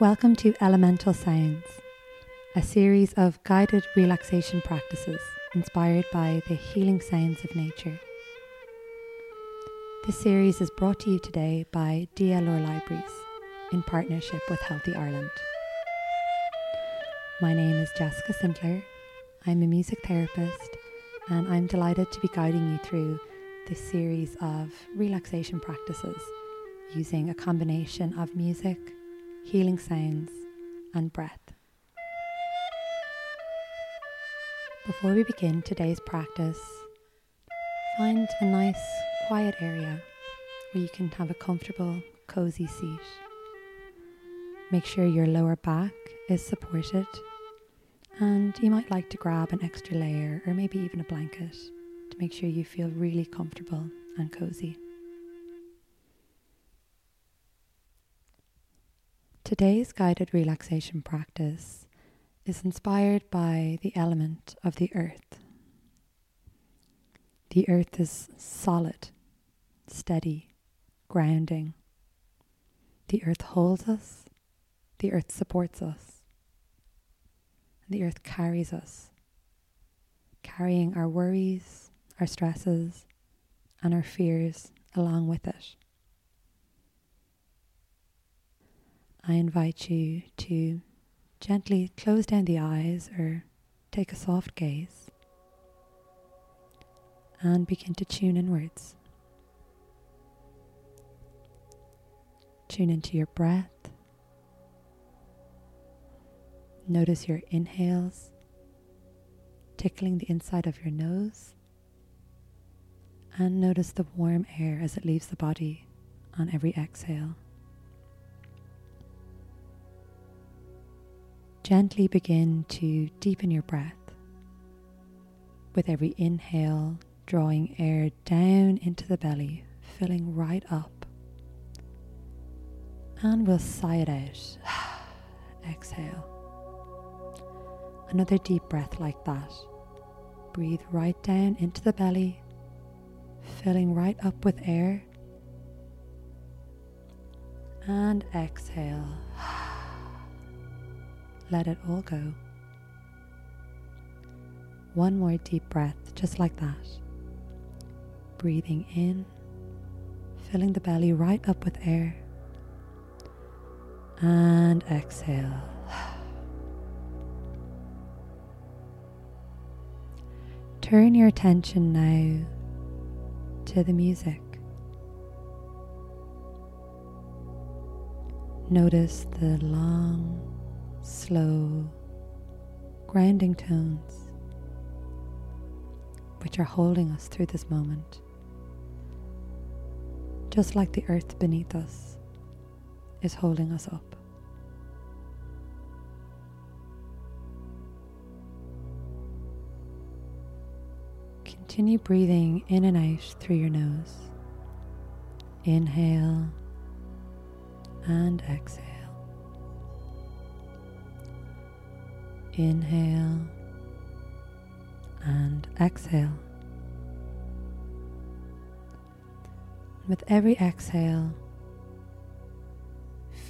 Welcome to Elemental Sounds, a series of guided relaxation practices inspired by the healing sounds of nature. This series is brought to you today by DLR Libraries in partnership with Healthy Ireland. My name is Jessica Sinclair. I'm a music therapist and I'm delighted to be guiding you through this series of relaxation practices using a combination of music, healing sounds, and breath. Before we begin today's practice, find a nice quiet area where you can have a comfortable, cozy seat. Make sure your lower back is supported, and you might like to grab an extra layer or maybe even a blanket to make sure you feel really comfortable and cozy. Today's guided relaxation practice is inspired by the element of the earth. The earth is solid, steady, grounding. The earth holds us, the earth supports us, the earth carries us, carrying our worries, our stresses, and our fears along with it. I invite you to gently close down the eyes or take a soft gaze and begin to tune inwards. Tune into your breath. Notice your inhales tickling the inside of your nose. And notice the warm air as it leaves the body on every exhale. Gently begin to deepen your breath. With every inhale, drawing air down into the belly, filling right up. And we'll sigh it out. Exhale. Another deep breath like that. Breathe right down into the belly, filling right up with air. And exhale let it all go. One more deep breath, just like that. Breathing in, filling the belly right up with air. And exhale. Turn your attention now to the music. Notice the long slow, grounding tones which are holding us through this moment. Just like the earth beneath us is holding us up. Continue breathing in and out through your nose. Inhale and exhale. Inhale and exhale. With every exhale,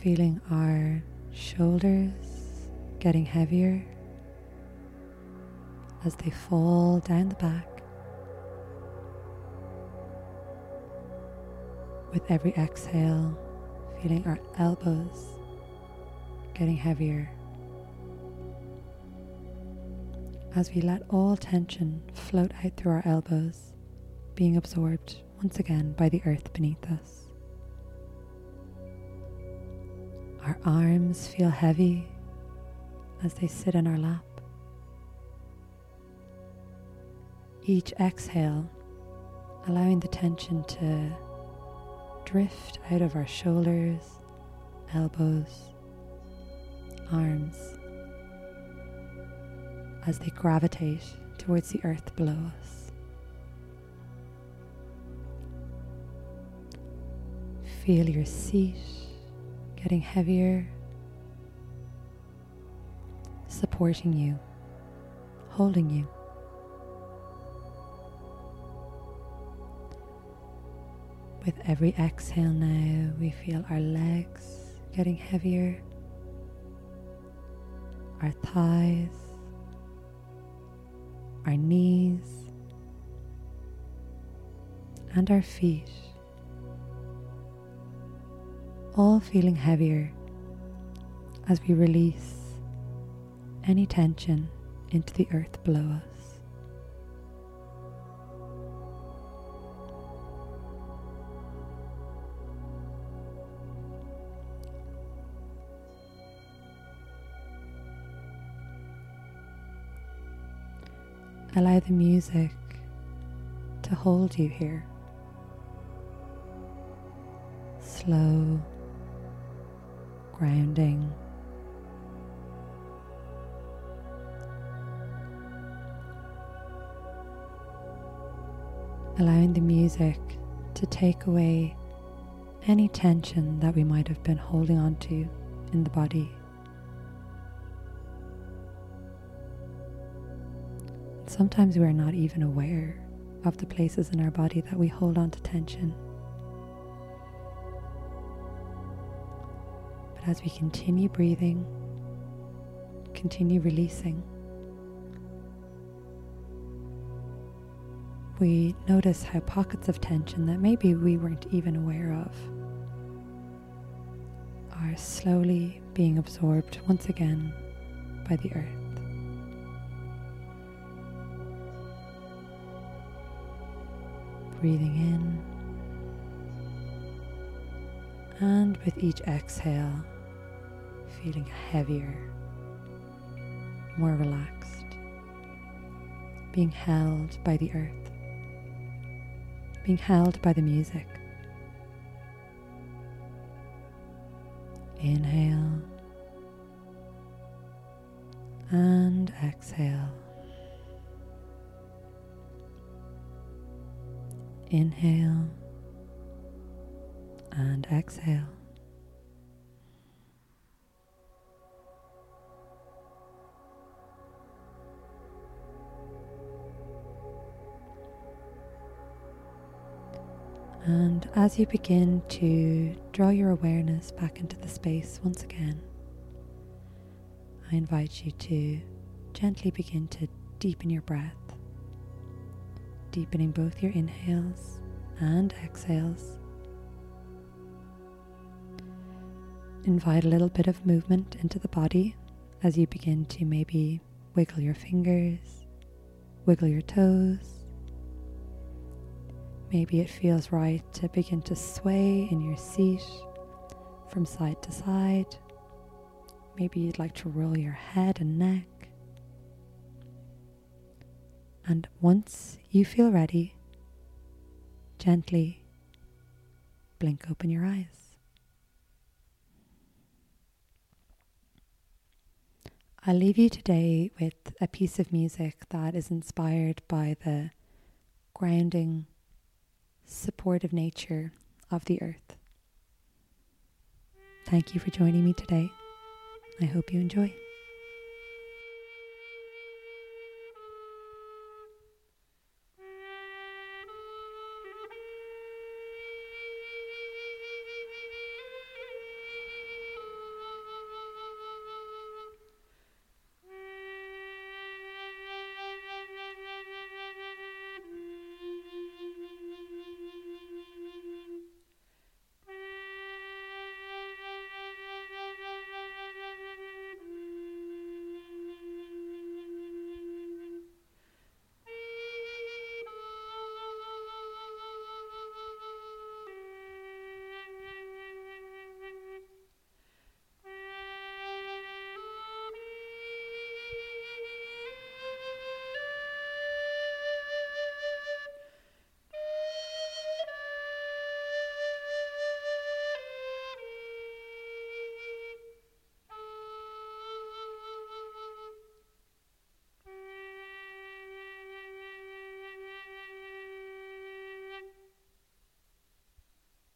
feeling our shoulders getting heavier as they fall down the back. With every exhale, feeling our elbows getting heavier as we let all tension float out through our elbows, being absorbed once again by the earth beneath us. Our arms feel heavy as they sit in our lap. Each exhale, allowing the tension to drift out of our shoulders, elbows, arms as they gravitate towards the earth below us. Feel your seat getting heavier, supporting you, holding you. With every exhale now, we feel our legs getting heavier our thighs, our knees, and our feet, all feeling heavier as we release any tension into the earth below us. Allow the music to hold you here. Slow grounding. Allowing the music to take away any tension that we might have been holding on to in the body. Sometimes we are not even aware of the places in our body that we hold on to tension. But as we continue breathing, continue releasing, we notice how pockets of tension that maybe we weren't even aware of are slowly being absorbed once again by the earth. Breathing in. And with each exhale, feeling heavier, more relaxed, being held by the earth, being held by the music. Inhale and exhale. Inhale and exhale. And as you begin to draw your awareness back into the space once again, I invite you to gently begin to deepen your breath deepening both your inhales and exhales. Invite a little bit of movement into the body as you begin to maybe wiggle your fingers, wiggle your toes. Maybe it feels right to begin to sway in your seat from side to side. Maybe you'd like to roll your head and neck. And once you feel ready, gently blink open your eyes. I'll leave you today with a piece of music that is inspired by the grounding, supportive nature of the earth. Thank you for joining me today. I hope you enjoy.